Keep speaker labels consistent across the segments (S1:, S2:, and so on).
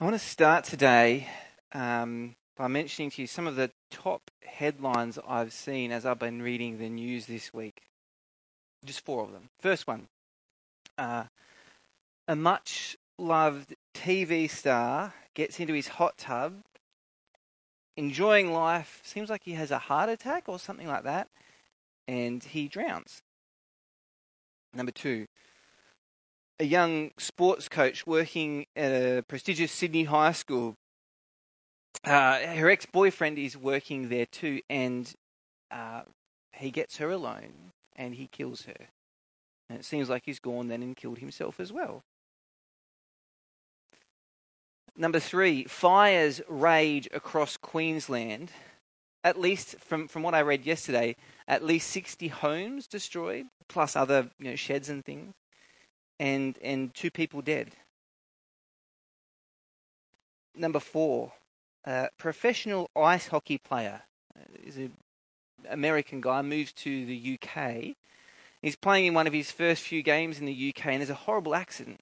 S1: I want to start today um, by mentioning to you some of the top headlines I've seen as I've been reading the news this week. Just four of them. First one uh, a much loved TV star gets into his hot tub, enjoying life. Seems like he has a heart attack or something like that, and he drowns. Number two, a young sports coach working at a prestigious Sydney high school. Uh, her ex boyfriend is working there too, and uh, he gets her alone and he kills her. And it seems like he's gone then and killed himself as well. Number three, fires rage across Queensland. At least, from, from what I read yesterday, at least 60 homes destroyed, plus other you know, sheds and things and and two people dead. Number four, a professional ice hockey player uh, is an American guy moves to the UK. He's playing in one of his first few games in the UK, and there's a horrible accident.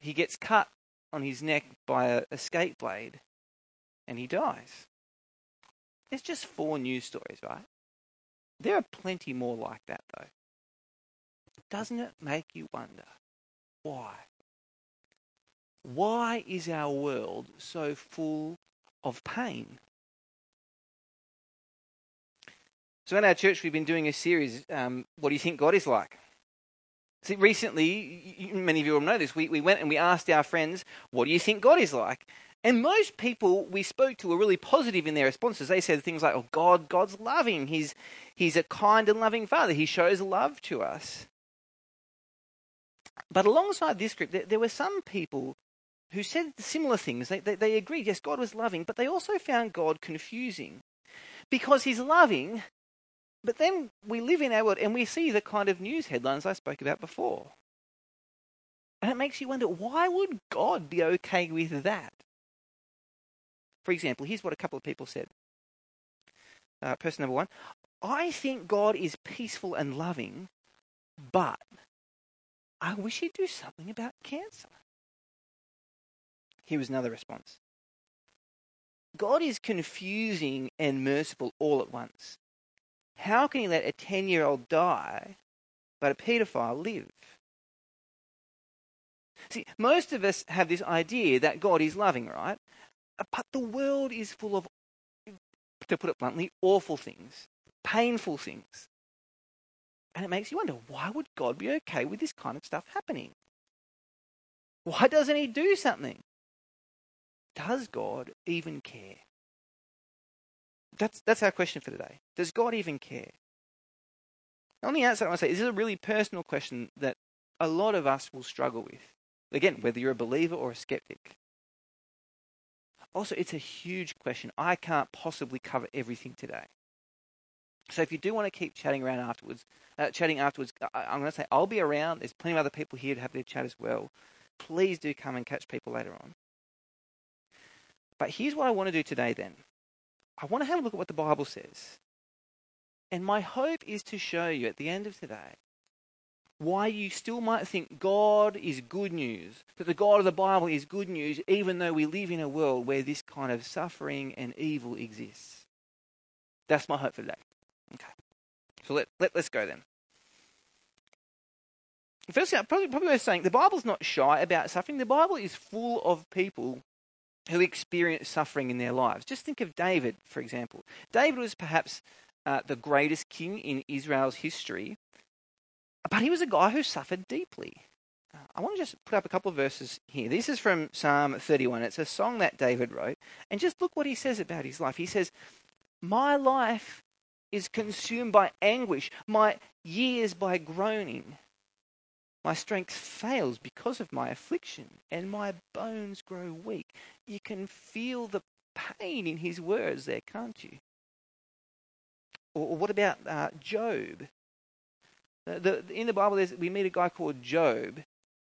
S1: He gets cut on his neck by a, a skate blade, and he dies. There's just four news stories, right? There are plenty more like that, though. Doesn't it make you wonder why? Why is our world so full of pain? So, in our church, we've been doing a series, um, What Do You Think God is Like? See, recently, many of you will know this, we, we went and we asked our friends, What do you think God is like? And most people we spoke to were really positive in their responses. They said things like, Oh, God, God's loving. He's, he's a kind and loving Father. He shows love to us. But alongside this group, there, there were some people who said similar things. They, they, they agreed, yes, God was loving, but they also found God confusing. Because he's loving, but then we live in our world and we see the kind of news headlines I spoke about before. And it makes you wonder why would God be okay with that? For example, here's what a couple of people said. Uh, person number one I think God is peaceful and loving, but I wish he'd do something about cancer. Here was another response God is confusing and merciful all at once. How can he let a 10 year old die, but a paedophile live? See, most of us have this idea that God is loving, right? But the world is full of, to put it bluntly, awful things, painful things. And it makes you wonder why would God be okay with this kind of stuff happening? Why doesn't He do something? Does God even care? That's, that's our question for today. Does God even care? On the outside, I want to say this is a really personal question that a lot of us will struggle with. Again, whether you're a believer or a skeptic. Also, it's a huge question. I can't possibly cover everything today. So if you do want to keep chatting around afterwards, uh, chatting afterwards, I, am going to say I'll be around. There's plenty of other people here to have their chat as well. Please do come and catch people later on. But here's what I want to do today then. I want to have a look at what the Bible says. And my hope is to show you at the end of today why you still might think God is good news, that the God of the Bible is good news, even though we live in a world where this kind of suffering and evil exists. That's my hope for today. So let, let, let's go then. Firstly, probably, probably worth saying the Bible's not shy about suffering. The Bible is full of people who experience suffering in their lives. Just think of David, for example. David was perhaps uh, the greatest king in Israel's history, but he was a guy who suffered deeply. Uh, I want to just put up a couple of verses here. This is from Psalm 31. It's a song that David wrote. And just look what he says about his life. He says, My life is consumed by anguish, my years by groaning. My strength fails because of my affliction, and my bones grow weak. You can feel the pain in his words there, can't you? Or, or what about uh, Job? The, the, in the Bible, we meet a guy called Job.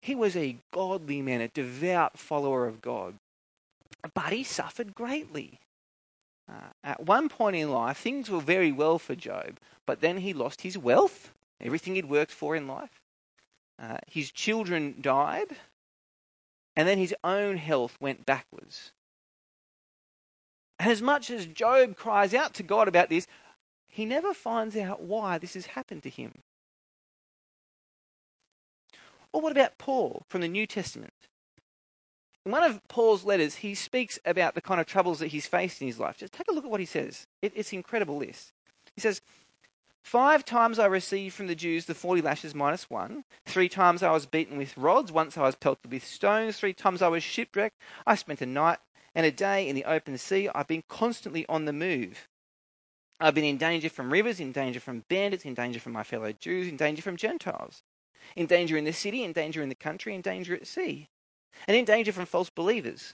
S1: He was a godly man, a devout follower of God, but he suffered greatly. Uh, at one point in life, things were very well for Job, but then he lost his wealth, everything he'd worked for in life. Uh, his children died, And then his own health went backwards. And as much as Job cries out to God about this, he never finds out why this has happened to him. Or what about Paul from the New Testament? In one of Paul's letters, he speaks about the kind of troubles that he's faced in his life. Just take a look at what he says. It, it's incredible list. He says, Five times I received from the Jews the 40 lashes minus one. Three times I was beaten with rods. Once I was pelted with stones. Three times I was shipwrecked. I spent a night and a day in the open sea. I've been constantly on the move. I've been in danger from rivers, in danger from bandits, in danger from my fellow Jews, in danger from Gentiles, in danger in the city, in danger in the country, in danger at sea, and in danger from false believers.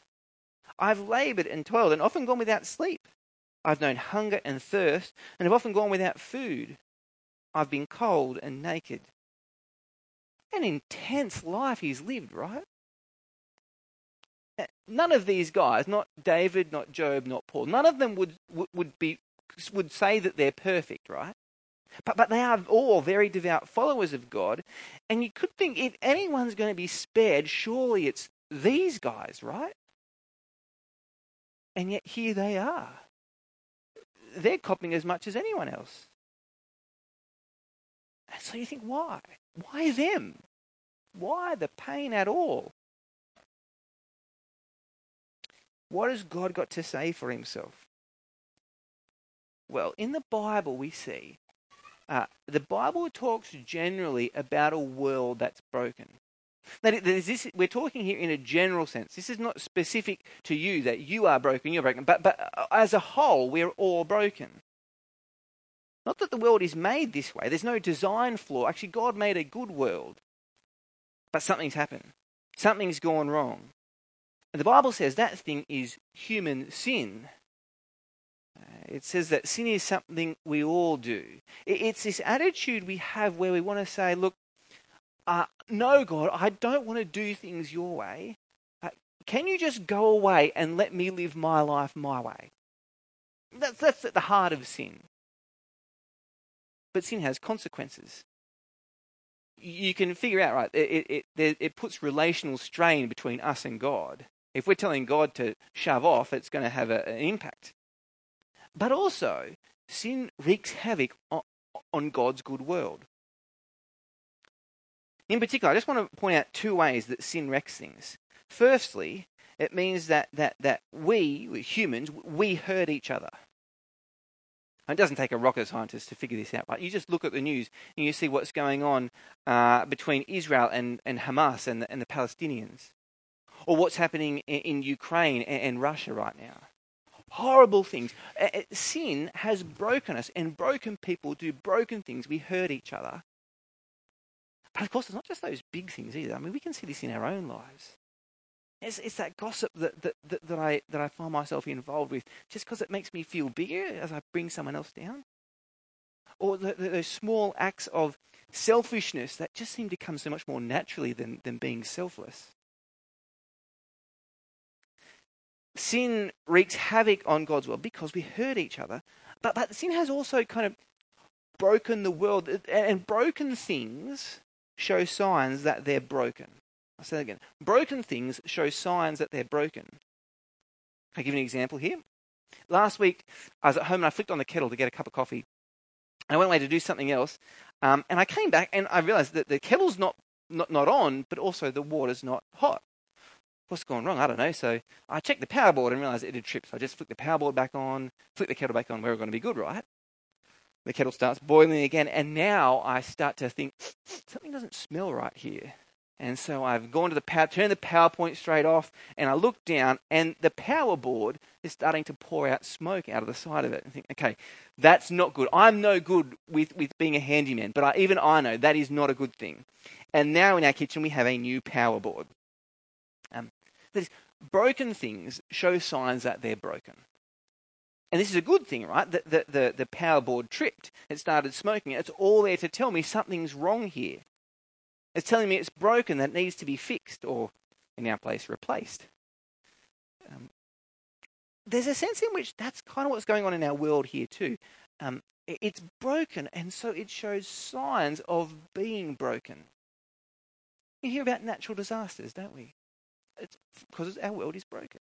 S1: I've laboured and toiled and often gone without sleep. I've known hunger and thirst and have often gone without food. I've been cold and naked. An intense life he's lived, right? Eh, none of these guys, not David, not Job, not Paul, none of them would, would, be, would say that they're perfect, right? But, but they are all very devout followers of God. And you could think if anyone's going to be spared, surely it's these guys, right? And yet here they are they're copying as much as anyone else. And so you think, why? Why them? Why the pain at all? What has God got to say for himself? Well, in the Bible, we see uh, the Bible talks generally about a world that's broken. This, we're talking here in a general sense. This is not specific to you that you are broken, you're broken, but, but uh, as a whole, we're all broken. Not that the world is made this way, there's no design flaw. Actually, God made a good world. But something's happened, something's gone wrong. And the Bible says that thing is human sin. It says that sin is something we all do. It's this attitude we have where we want to say, look, uh, no, God, I don't want to do things your way. Uh, can you just go away and let me live my life my way? That's, that's at the heart of sin. But sin has consequences. You can figure out, right, it, it, it puts relational strain between us and God. If we're telling God to shove off, it's going to have a, an impact. But also, sin wreaks havoc on, God's good world. In particular, I just want to point out two ways that sin wrecks things. Firstly, it means that, that, that we, humans, we hurt each other. It doesn't take a rocket scientist to figure this out, right? You just look at the news and you see what's going on uh, between Israel and, and Hamas and the, and the Palestinians, or what's happening in, in Ukraine and, and, Russia right now. Horrible things. Sin has broken us, and broken people do broken things. We hurt each other. But of course, it's not just those big things either. I mean, we can see this in our own lives. It's, it's that gossip that, that, that, that, I, that I find myself involved with just because it makes me feel bigger as I bring someone else down. Or the, the, those small acts of selfishness that just seem to come so much more naturally than, than being selfless. Sin wreaks havoc on God's world because we hurt each other. But, but sin has also kind of broken the world. And broken things show signs that they're broken. I'll say that again. Broken things show signs that they're broken. I'll give you an example here. Last week, I was at home and I flicked on the kettle to get a cup of coffee. I went away to do something else, um, and I came back and I realized that the kettle's not, not, not on, but also the water's not hot. What's gone wrong? I don't know. So I checked the power board and realized it had tripped. So I just flicked the power board back on, flicked the kettle back on. We're going to be good, right? the kettle starts boiling again, and now I start to think something doesn't smell right here. And so I've gone to the power, turned the PowerPoint straight off, and I look down, and the power board is starting to pour out smoke out of the side of it. And think, okay, that's not good. I'm no good with, with being a handyman, but I, even I know that is not a good thing. And now in our kitchen, we have a new power board. Um, broken things show signs that they're broken. And this is a good thing, right? The, the, the, the power board tripped. It started smoking. It's all there to tell me something's wrong here. It's telling me it's broken, that it needs to be fixed, or in our place, replaced. Um, there's a sense in which that's kind of what's going on in our world here, too. Um, it's broken, and so it shows signs of being broken. We hear about natural disasters, don't we? It's because our world is broken.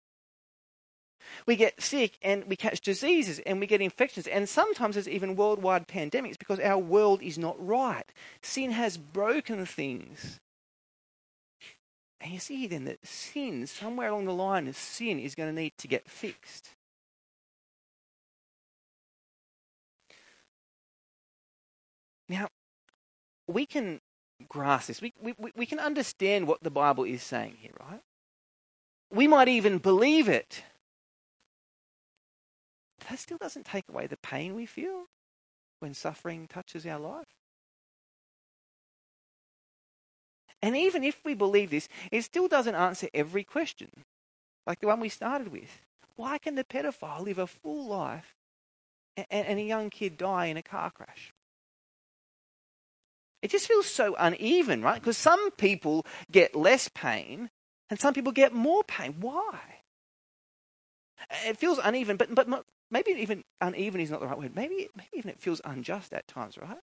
S1: We get sick and we catch diseases and we get infections. And sometimes there's even worldwide pandemics because our world is not right. Sin has broken things. And you see then that sin, somewhere along the line, sin is going to need to get fixed. Now, we can grasp this. We, we, we can understand what the Bible is saying here, right? We might even believe it that still doesn't take away the pain we feel when suffering touches our life. And even if we believe this, it still doesn't answer every question, like the one we started with. Why can the pedophile live a full life and, a young kid die in a car crash? It just feels so uneven, right? Because some people get less pain and some people get more pain. Why? It feels uneven, but, but maybe even uneven is not the right word. Maybe, maybe even it feels unjust at times, right?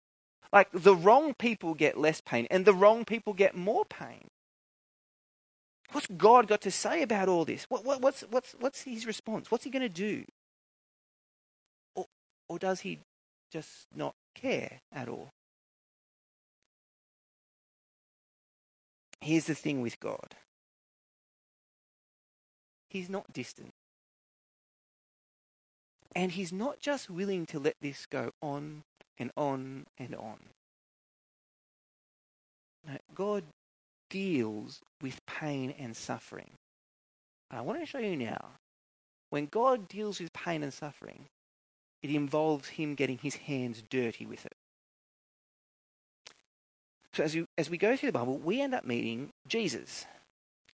S1: Like the wrong people get less pain and the wrong people get more pain. What's God got to say about all this? What, what, what's, what's, what's his response? What's he going to do? Or, or does he just not care at all? Here's the thing with God He's not distant. And he's not just willing to let this go on and on and on. No, God deals with pain and suffering. I want to show you now. When God deals with pain and suffering, it involves him getting his hands dirty with it. So as, you, as we go through the Bible, we end up meeting Jesus.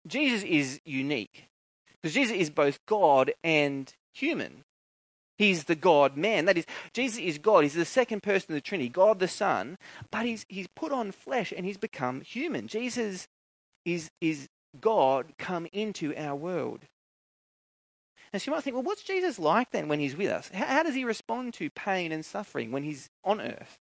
S1: Jesus is unique because Jesus is both God and human. He's the God man. That is, Jesus is God. He's the second person of the Trinity, God the Son, but he's, he's put on flesh and he's become human. Jesus is, is God come into our world. And so you might think, well, what's Jesus like then when he's with us? How, how does he respond to pain and suffering when he's on earth?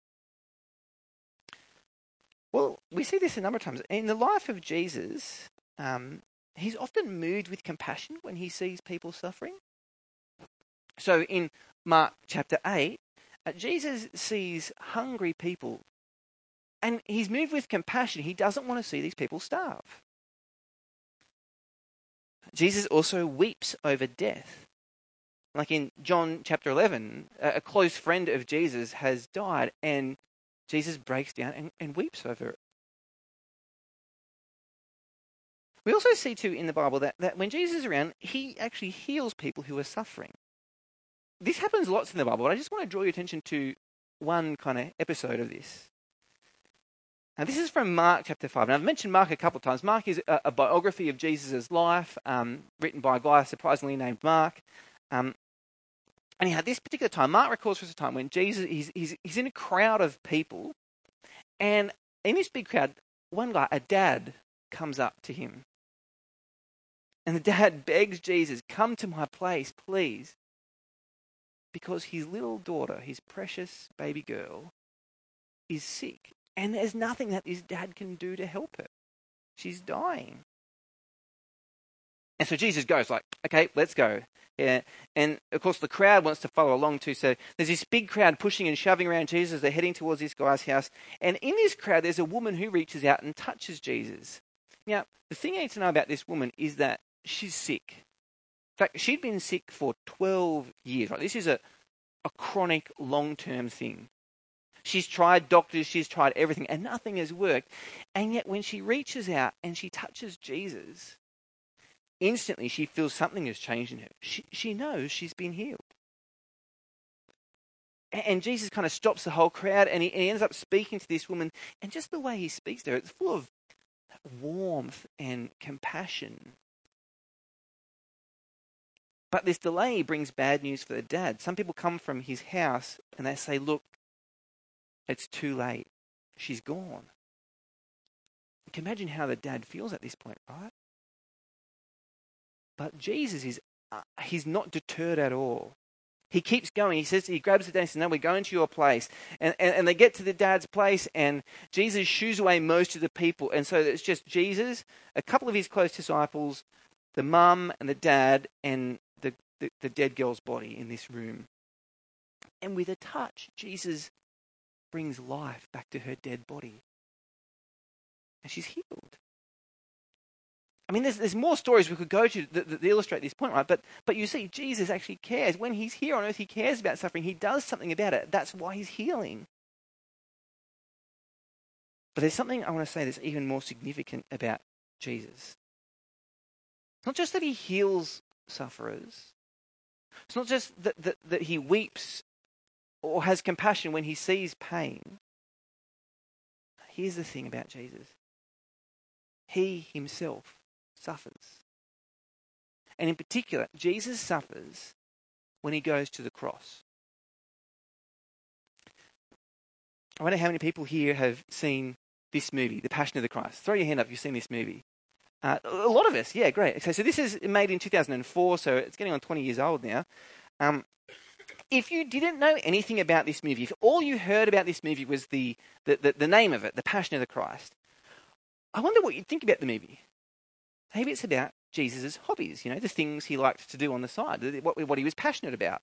S1: Well, we see this a number of times. In the life of Jesus, um, he's often moved with compassion when he sees people suffering. So in Mark chapter 8, uh, Jesus sees hungry people and he's moved with compassion. He doesn't want to see these people starve. Jesus also weeps over death. Like in John chapter 11, a close friend of Jesus has died, and Jesus breaks down and, and weeps over We also see, too, in the Bible that, that when Jesus is around, he actually heals people who are suffering this happens lots in the Bible, but I just want to draw your attention to one kind of episode of this. Now, this is from Mark chapter 5. And I've mentioned Mark a couple of times. Mark is a, a biography of Jesus' life, um, written by a guy surprisingly named Mark. Um, anyhow, this particular time, Mark records for us a time when Jesus he's, he's, he's in a crowd of people. And in this big crowd, one guy, a dad, comes up to him. And the dad begs Jesus, Come to my place, please because his little daughter, his precious baby girl, is sick. And there's nothing that his dad can do to help her. She's dying. And so Jesus goes like, okay, let's go. Yeah. And of course the crowd wants to follow along too. So there's this big crowd pushing and shoving around Jesus. They're heading towards this guy's house. And in this crowd, there's a woman who reaches out and touches Jesus. Now, the thing you need to know about this woman is that she's sick. In fact, she'd been sick for 12 years. Right? This is a, a chronic, long term thing. She's tried doctors, she's tried everything, and nothing has worked. And yet, when she reaches out and she touches Jesus, instantly she feels something has changed in her. She, she knows she's been healed. And Jesus kind of stops the whole crowd and he, and he ends up speaking to this woman. And just the way he speaks to her, it's full of warmth and compassion but this delay brings bad news for the dad. Some people come from his house and they say, Look, it's too late. She's gone. You can imagine how the dad feels at this point, right? But Jesus is uh, he's not deterred at all. he keeps going. He says, he grabs the dad and says, No, we're going to your place. And, and, and they get to the dad's place, and Jesus shoos away most of the people. And so it's just Jesus, a couple of his close disciples, the mum and the dad, and the, the, dead girl's body in this room. And with a touch, Jesus brings life back to her dead body. And she's healed. I mean, there's, there's more stories we could go to that, that illustrate this point, right? But, but you see, Jesus actually cares. When he's here on earth, he cares about suffering. He does something about it. That's why he's healing. But there's something I want to say that's even more significant about Jesus. It's not just that he heals sufferers, it's not just that, that, that he weeps or has compassion when he sees pain. Here's the thing about Jesus he himself suffers. And in particular, Jesus suffers when he goes to the cross. I wonder how many people here have seen this movie, The Passion of the Christ. Throw your hand up if you've seen this movie. Uh, a lot of us, yeah, great. Okay, so this is made in 2004, so it's getting on 20 years old now. Um, if you didn't know anything about this movie, if all you heard about this movie was the, the, the, the name of it, The Passion of the Christ, I wonder what you'd think about the movie. Maybe it's about Jesus' hobbies, you know, the things he liked to do on the side, what, what he was passionate about.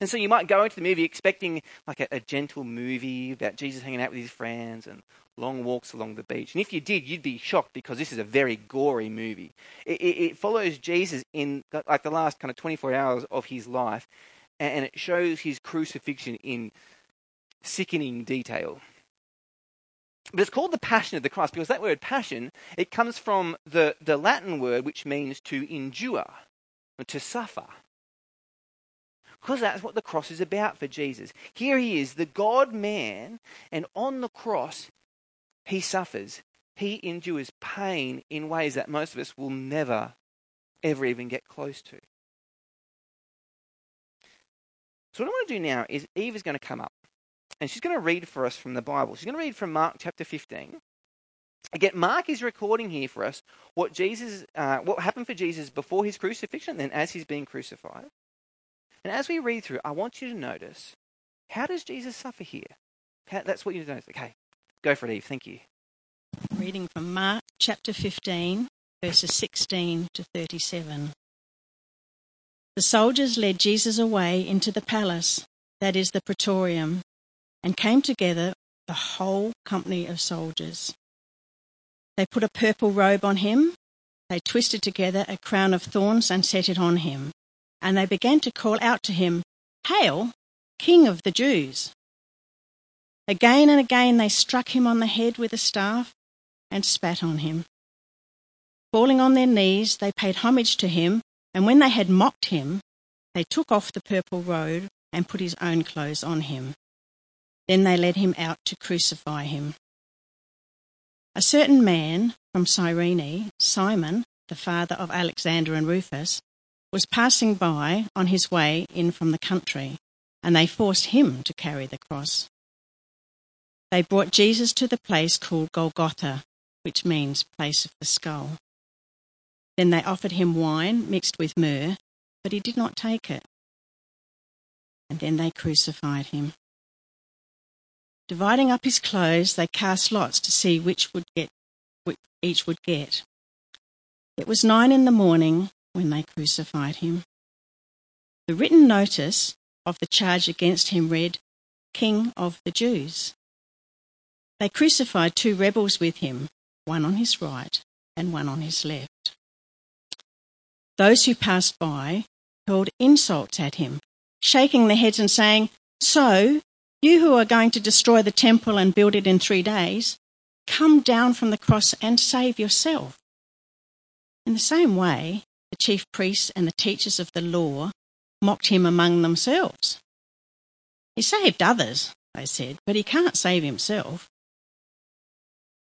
S1: And so you might go into the movie expecting like a, a, gentle movie about Jesus hanging out with his friends and long walks along the beach. And if you did, you'd be shocked because this is a very gory movie. It, it, it follows Jesus in like the last kind of 24 hours of his life, and, and it shows his crucifixion in sickening detail. But it's called the Passion of the Christ because that word passion, it comes from the, the Latin word which means to endure, to suffer. Because that's what the cross is about for Jesus. Here he is, the God man, and on the cross, he suffers. He endures pain in ways that most of us will never, ever even get close to. So, what I want to do now is Eve is going to come up and she's going to read for us from the Bible. She's going to read from Mark chapter 15. Again, Mark is recording here for us what Jesus, uh, what happened for Jesus before his crucifixion, then as he's being crucified. And as we read through, I want you to notice how does Jesus suffer here? How, that's what you notice. Okay, go for it, Eve. Thank you.
S2: Reading from Mark chapter 15, verses 16 to 37. The soldiers led Jesus away into the palace, that is the praetorium, and came together the whole company of soldiers. They put a purple robe on him, they twisted together a crown of thorns and set it on him, and they began to call out to him, Hail, King of the Jews! Again and again they struck him on the head with a staff and spat on him. Falling on their knees, they paid homage to him, and when they had mocked him, they took off the purple robe and put his own clothes on him. Then they led him out to crucify him. A certain man from Cyrene, Simon, the father of Alexander and Rufus, was passing by on his way in from the country, and they forced him to carry the cross. They brought Jesus to the place called Golgotha, which means place of the skull. Then they offered him wine mixed with myrrh, but he did not take it. And then they crucified him. Dividing up his clothes, they cast lots to see which would get which each would get. It was nine in the morning when they crucified him. The written notice of the charge against him read, King of the Jews. They crucified two rebels with him, one on his right and one on his left. Those who passed by hurled insults at him, shaking their heads and saying, So you who are going to destroy the temple and build it in three days, come down from the cross and save yourself. In the same way, the chief priests and the teachers of the law mocked him among themselves. He saved others, they said, but he can't save himself.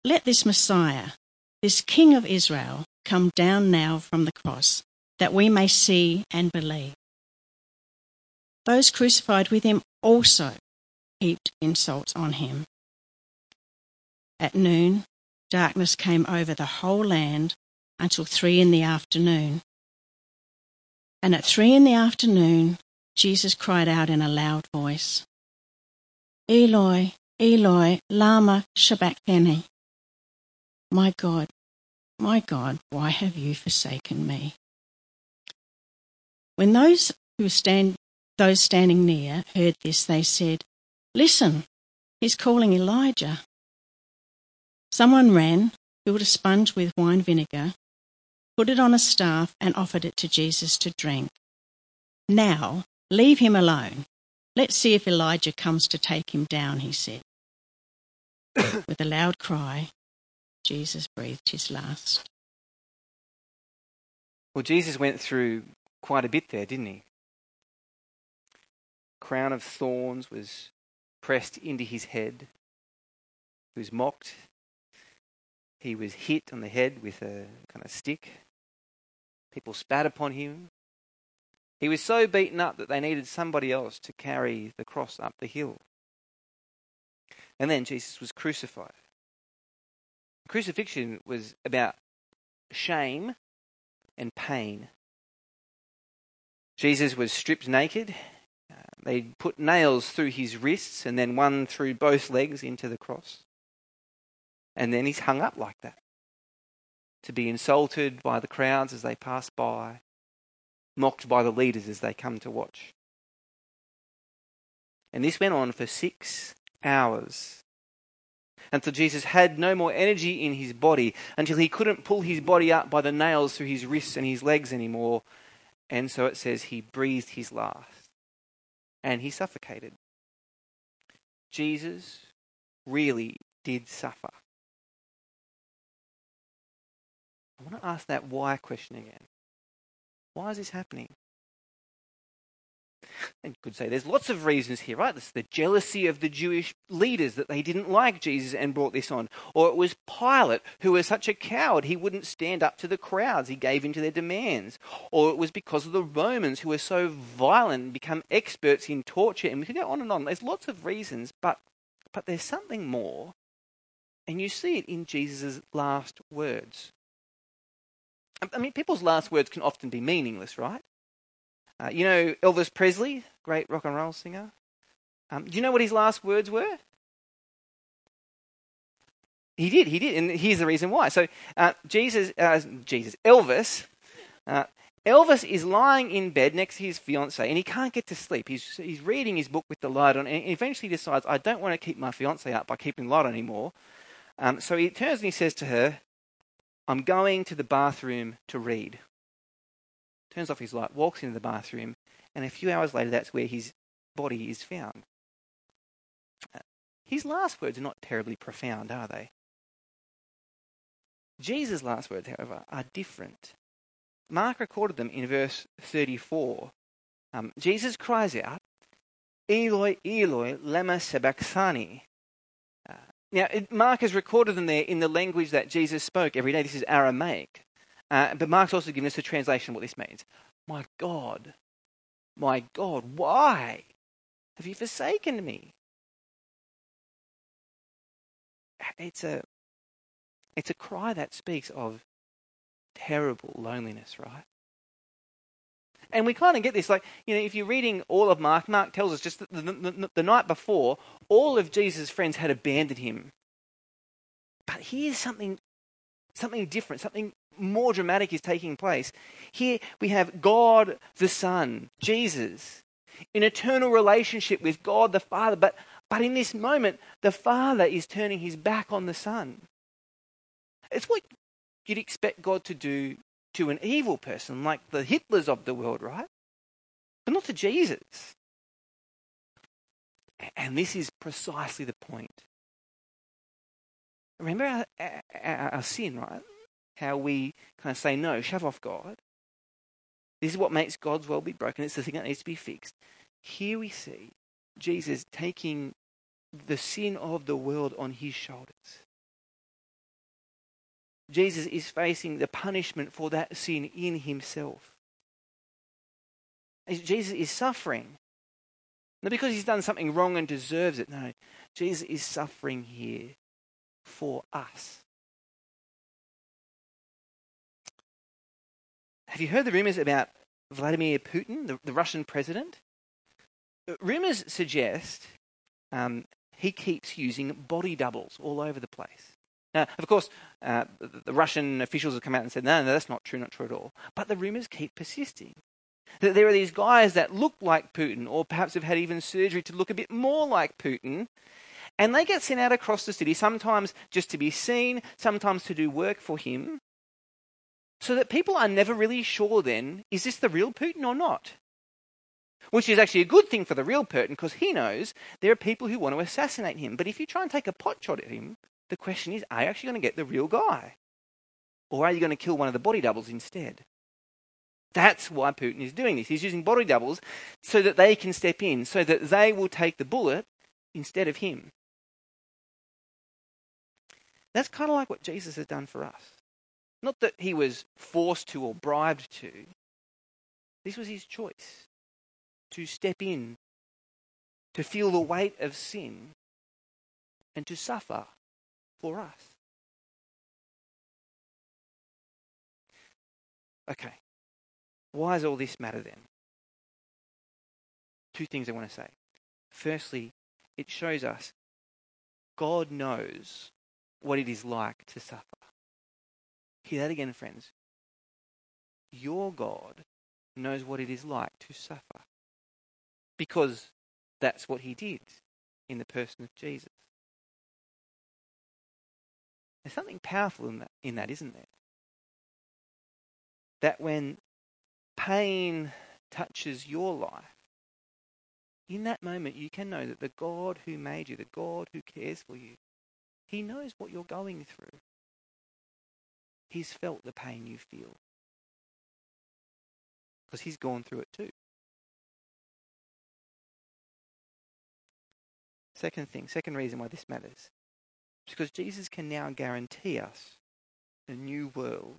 S2: Let this Messiah, this King of Israel, come down now from the cross, that we may see and believe. Those crucified with him also heaped insults on him. At noon, darkness came over the whole land until three in the afternoon. And at three in the afternoon, Jesus cried out in a loud voice, Eloi, Eloi, lama sabachthani. My God, my God, why have you forsaken me? When those who stand, those standing near heard this, they said, Listen, he's calling Elijah. Someone ran, filled a sponge with wine vinegar, put it on a staff, and offered it to Jesus to drink. Now, leave him alone. Let's see if Elijah comes to take him down, he said. With a loud cry, Jesus breathed his last.
S1: Well, Jesus went through quite a bit there, didn't he? Crown of thorns was pressed into his head. He was mocked. He was hit on the head with a kind of stick. People spat upon him. He was so beaten up that they needed somebody else to carry the cross up the hill. And then Jesus was crucified. Crucifixion was about shame and pain. Jesus was stripped naked. Uh, they put nails through his wrists and then one through both legs into the cross. And then he's hung up like that to be insulted by the crowds as they pass by, mocked by the leaders as they come to watch. And this went on for six hours until Jesus had no more energy in his body, until he couldn't pull his body up by the nails through his wrists and his legs anymore. And so it says he breathed his last and he suffocated. Jesus really did suffer. I want to ask that why question again. Why is this happening? And you could say there's lots of reasons here, right? This the jealousy of the Jewish leaders that they didn't like Jesus and brought this on. Or it was Pilate, who was such a coward, he wouldn't stand up to the crowds, he gave in to their demands. Or it was because of the Romans, who were so violent and become experts in torture. And we could go on and on. There's lots of reasons, but, but there's something more. And you see it in Jesus' last words. I mean, people's last words can often be meaningless, right? Uh, you know Elvis Presley, great rock and roll singer? Um, do you know what his last words were? He did, he did, and here's the reason why. So, uh, Jesus, uh, Jesus, Elvis, uh, Elvis is lying in bed next to his fiancee, and he can't get to sleep. He's he's reading his book with the light on, and eventually decides, I don't want to keep my fiancee up by keeping the light on anymore. Um, so he turns and he says to her, I'm going to the bathroom to read. Turns off his light, walks into the bathroom, and a few hours later, that's where his body is found. Uh, his last words are not terribly profound, are they? Jesus' last words, however, are different. Mark recorded them in verse 34. Um, Jesus cries out, Eloi, Eloi, lema sabachthani, now, Mark has recorded them there in the language that Jesus spoke every day. This is Aramaic. Uh, but Mark's also given us a translation of what this means. My God, my God, why have you forsaken me? It's a, it's a cry that speaks of terrible loneliness, right? And we kind of get this, like, you know, if you're reading all of Mark, Mark tells us just the, the, the, the night before, all of Jesus' friends had abandoned him. But here's something, something different, something more dramatic is taking place. Here we have God the Son, Jesus, in eternal relationship with God the Father. But, but in this moment, the Father is turning his back on the Son. It's what you'd expect God to do to an evil person like the Hitlers of the world, right? But not to Jesus. And this is precisely the point. Remember our, our, our, sin, right? How we kind of say, no, shove off God. This is what makes God's world be broken. It's the thing that needs to be fixed. Here we see Jesus taking the sin of the world on his shoulders. Jesus is facing the punishment for that sin in himself. Jesus is suffering. Not because he's done something wrong and deserves it. No, Jesus is suffering here for us. Have you heard the rumors about Vladimir Putin, the, the Russian president? Rumours suggest um, he keeps using body doubles all over the place. Now, of course, uh, the Russian officials have come out and said, no, no, that's not true, not true at all. But the rumours keep persisting. That there are these guys that look like Putin, or perhaps have had even surgery to look a bit more like Putin, and they get sent out across the city, sometimes just to be seen, sometimes to do work for him, so that people are never really sure then, is this the real Putin or not? Which is actually a good thing for the real Putin because he knows there are people who want to assassinate him. But if you try and take a pot shot at him, the question is are you actually going to get the real guy? Or are you going to kill one of the body doubles instead? That's why Putin is doing this. He's using body doubles so that they can step in, so that they will take the bullet instead of him. That's kind of like what Jesus has done for us. Not that he was forced to or bribed to. This was his choice to step in, to feel the weight of sin, and to suffer for us. Okay, why does all this matter then? Two things I want to say. Firstly, it shows us God knows what it is like to suffer. Hear that again, friends. Your God knows what it is like to suffer because that's what he did in the person of Jesus. There's something powerful in that, in that, isn't there? That when pain touches your life, in that moment you can know that the God who made you, the God who cares for you, he knows what you're going through. He's felt the pain you feel. Because he's gone through it too. Second thing, second reason why this matters, because Jesus can now guarantee us a new world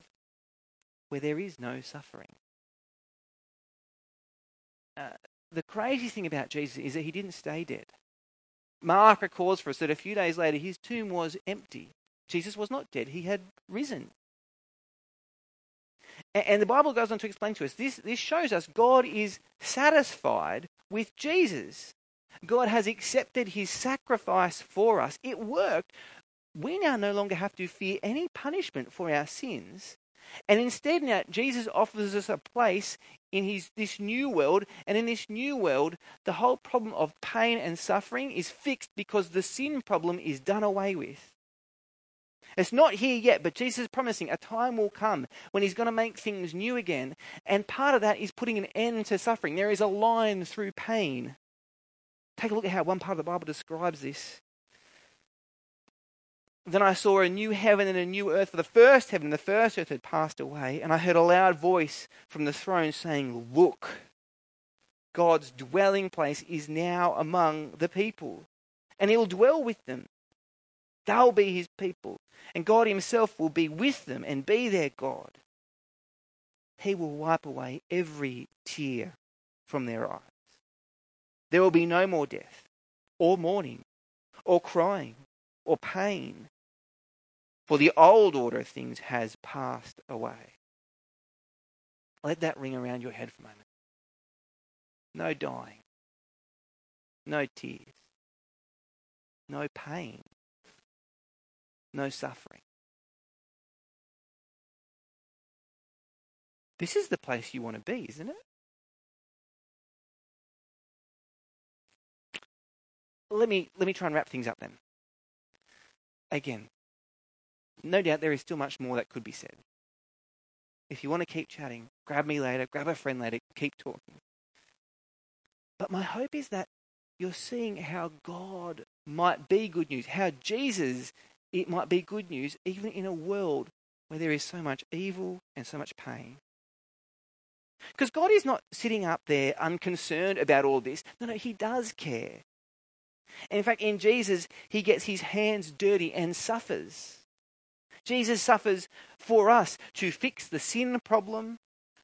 S1: where there is no suffering. Uh, the crazy thing about Jesus is that he didn't stay dead. Mark records for us that a few days later his tomb was empty. Jesus was not dead, he had risen. And the Bible goes on to explain to us this, this shows us God is satisfied with Jesus. God has accepted his sacrifice for us. It worked. We now no longer have to fear any punishment for our sins. And instead, now Jesus offers us a place in his this new world, and in this new world, the whole problem of pain and suffering is fixed because the sin problem is done away with. It's not here yet, but Jesus is promising a time will come when he's going to make things new again. And part of that is putting an end to suffering. There is a line through pain. Take a look at how one part of the Bible describes this. Then I saw a new heaven and a new earth, for the first heaven and the first earth had passed away, and I heard a loud voice from the throne saying, Look, God's dwelling place is now among the people, and he will dwell with them. They'll be his people, and God himself will be with them and be their God. He will wipe away every tear from their eyes. There will be no more death, or mourning, or crying, or pain for the old order of things has passed away. Let that ring around your head for a moment. No dying, no tears, no pain, no suffering. This is the place you want to be, isn't it? Let me let me try and wrap things up then. Again, no doubt there is still much more that could be said. If you want to keep chatting, grab me later, grab a friend later, keep talking. But my hope is that you're seeing how God might be good news, how Jesus it might be good news even in a world where there is so much evil and so much pain. Because God is not sitting up there unconcerned about all this. No, no, He does care. And in fact, in Jesus, He gets His hands dirty and suffers. Jesus suffers for us to fix the sin problem,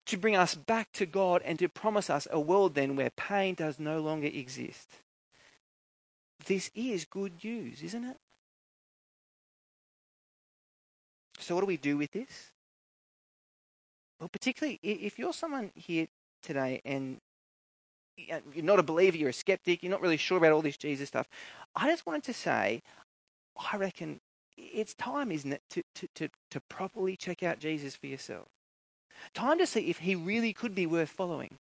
S1: to bring us back to God, and to promise us a world then where pain does no longer exist. This is good news, isn't it? So, what do we do with this? Well, particularly if you're someone here today and you're not a believer, you're a skeptic, you're not really sure about all this Jesus stuff, I just wanted to say, I reckon it's time, isn't it, to, to, to, to properly check out Jesus for yourself. Time to see if he really could be worth following.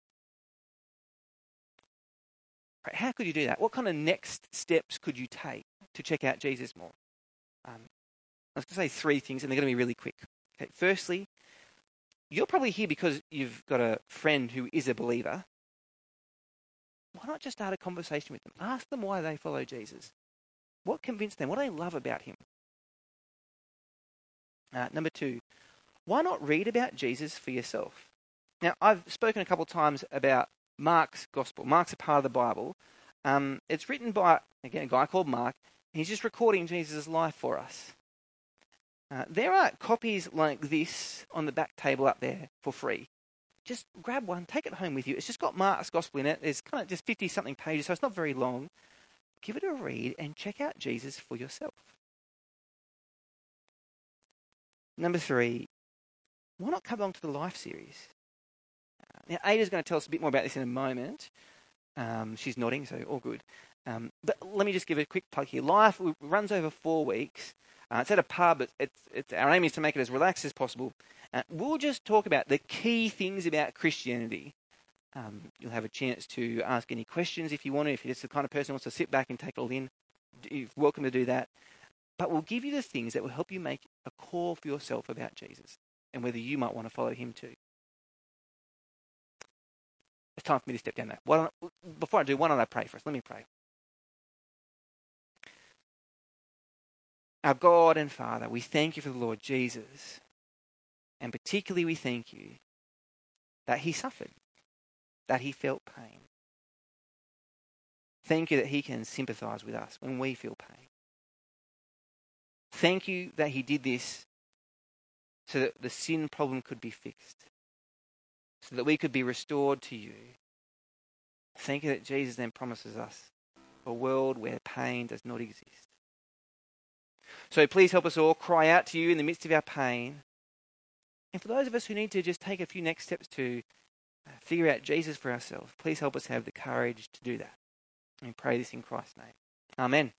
S1: How could you do that? What kind of next steps could you take to check out Jesus more? Um, I was going to say three things, and they're going to be really quick. Okay, firstly, you're probably here because you've got a friend who is a believer. Why not just start a conversation with them? Ask them why they follow Jesus. What convinced them? What do they love about him? Uh, number two, why not read about Jesus for yourself? Now, I've spoken a couple of times about Mark's gospel. Mark's a part of the Bible. Um, it's written by, again, a guy called Mark. He's just recording Jesus' life for us. Uh, there are copies like this on the back table up there for free. Just grab one, take it home with you. It's just got Mark's gospel in it. It's kind of just 50 something pages, so it's not very long. Give it a read and check out Jesus for yourself. Number three, why not come along to the Life series? Now, Ada's going to tell us a bit more about this in a moment. Um, she's nodding, so all good. Um, but let me just give a quick plug here. Life runs over four weeks. Uh, it's at a pub. It's, it's, our aim is to make it as relaxed as possible. Uh, we'll just talk about the key things about Christianity. Um, you'll have a chance to ask any questions if you want to. If you're just the kind of person who wants to sit back and take it all in, you're welcome to do that. But we'll give you the things that will help you make a call for yourself about Jesus and whether you might want to follow him too. It's time for me to step down there. Before I do, why don't I pray for us? Let me pray. Our God and Father, we thank you for the Lord Jesus. And particularly, we thank you that he suffered, that he felt pain. Thank you that he can sympathize with us when we feel pain. Thank you that he did this so that the sin problem could be fixed, so that we could be restored to you. Thank you that Jesus then promises us a world where pain does not exist. So please help us all cry out to you in the midst of our pain. And for those of us who need to just take a few next steps to uh, figure out Jesus for ourselves, please help us have the courage to do that. And pray this in Christ's name. Amen.